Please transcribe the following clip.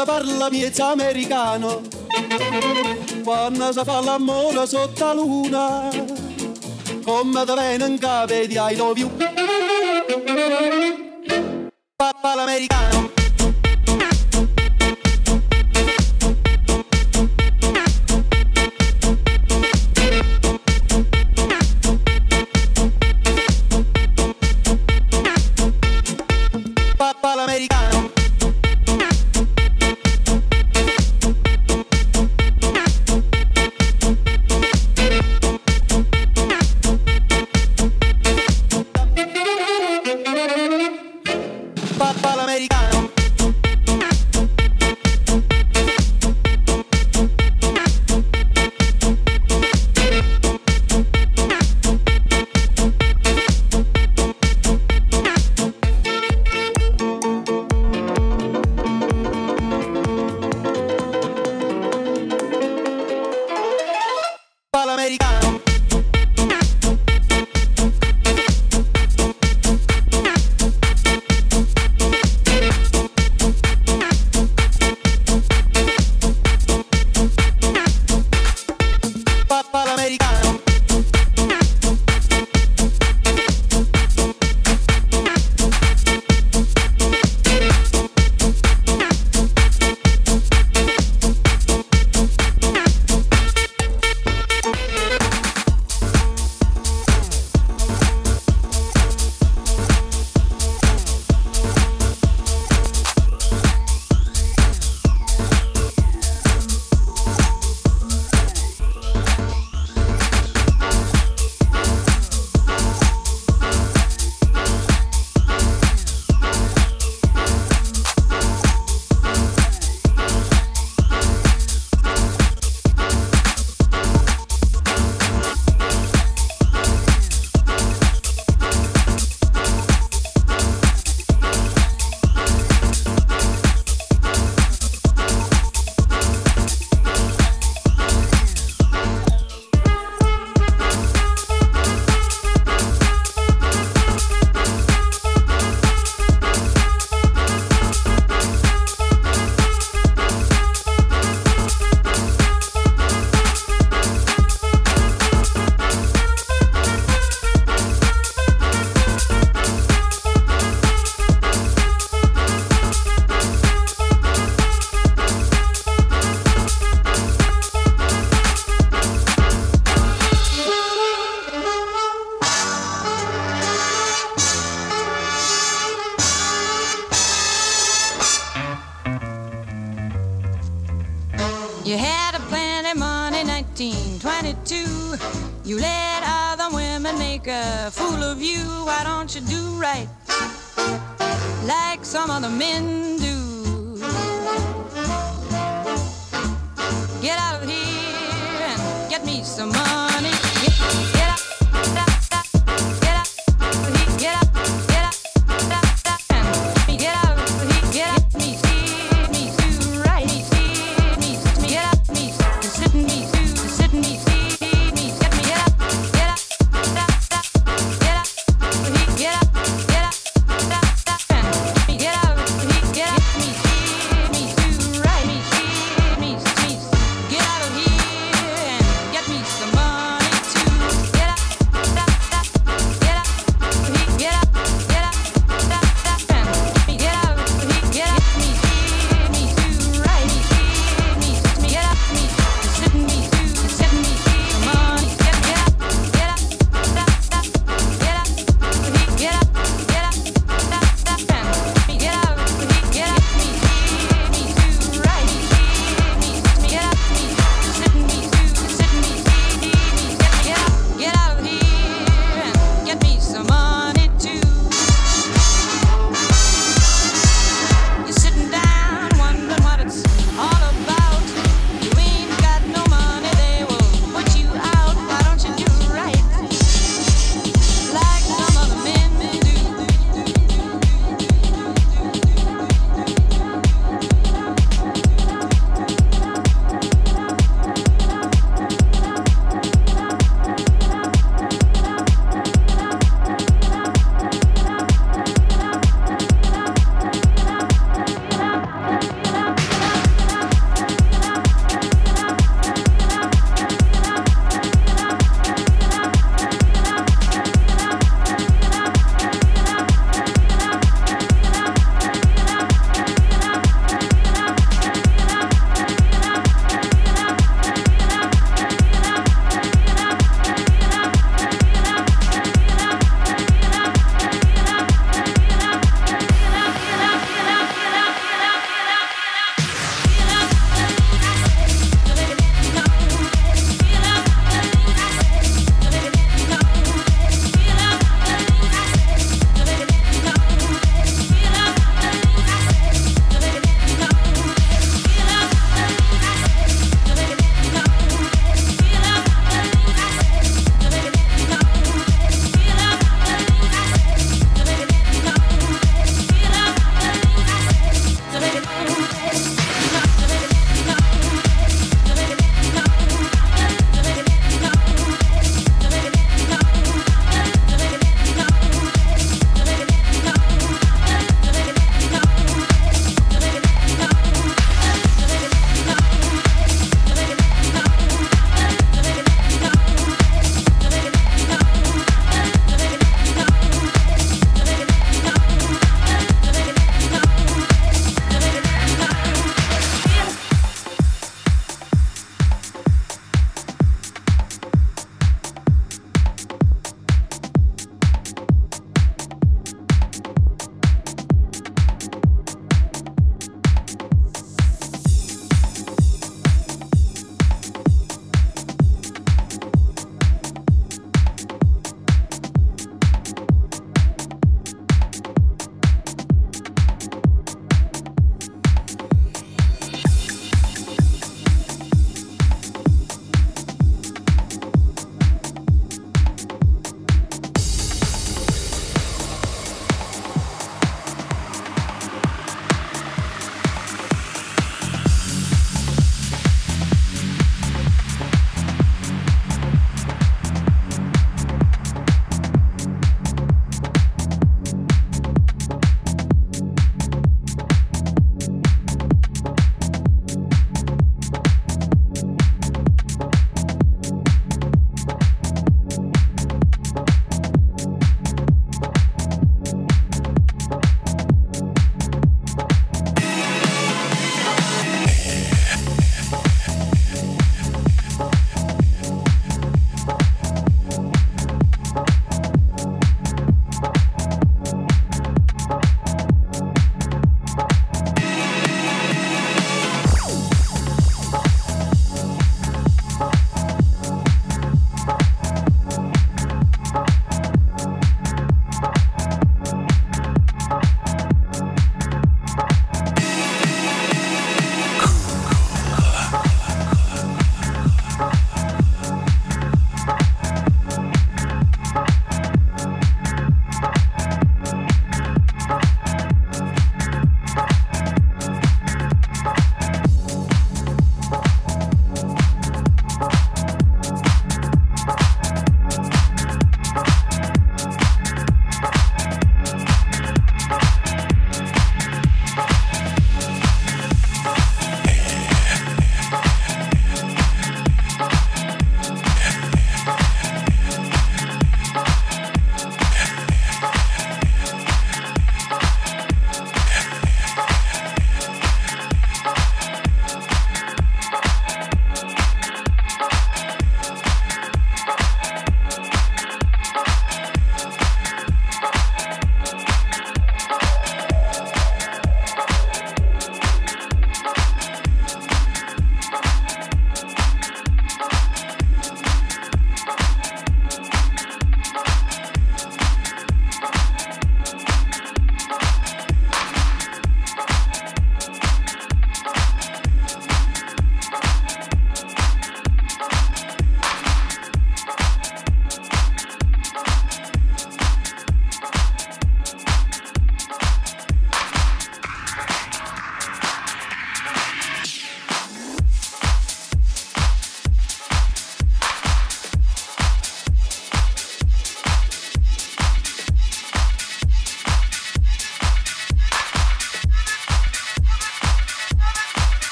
quando parla miezza americano, quando si fa l'amore sotto la luna, come te viene in capo di I love you.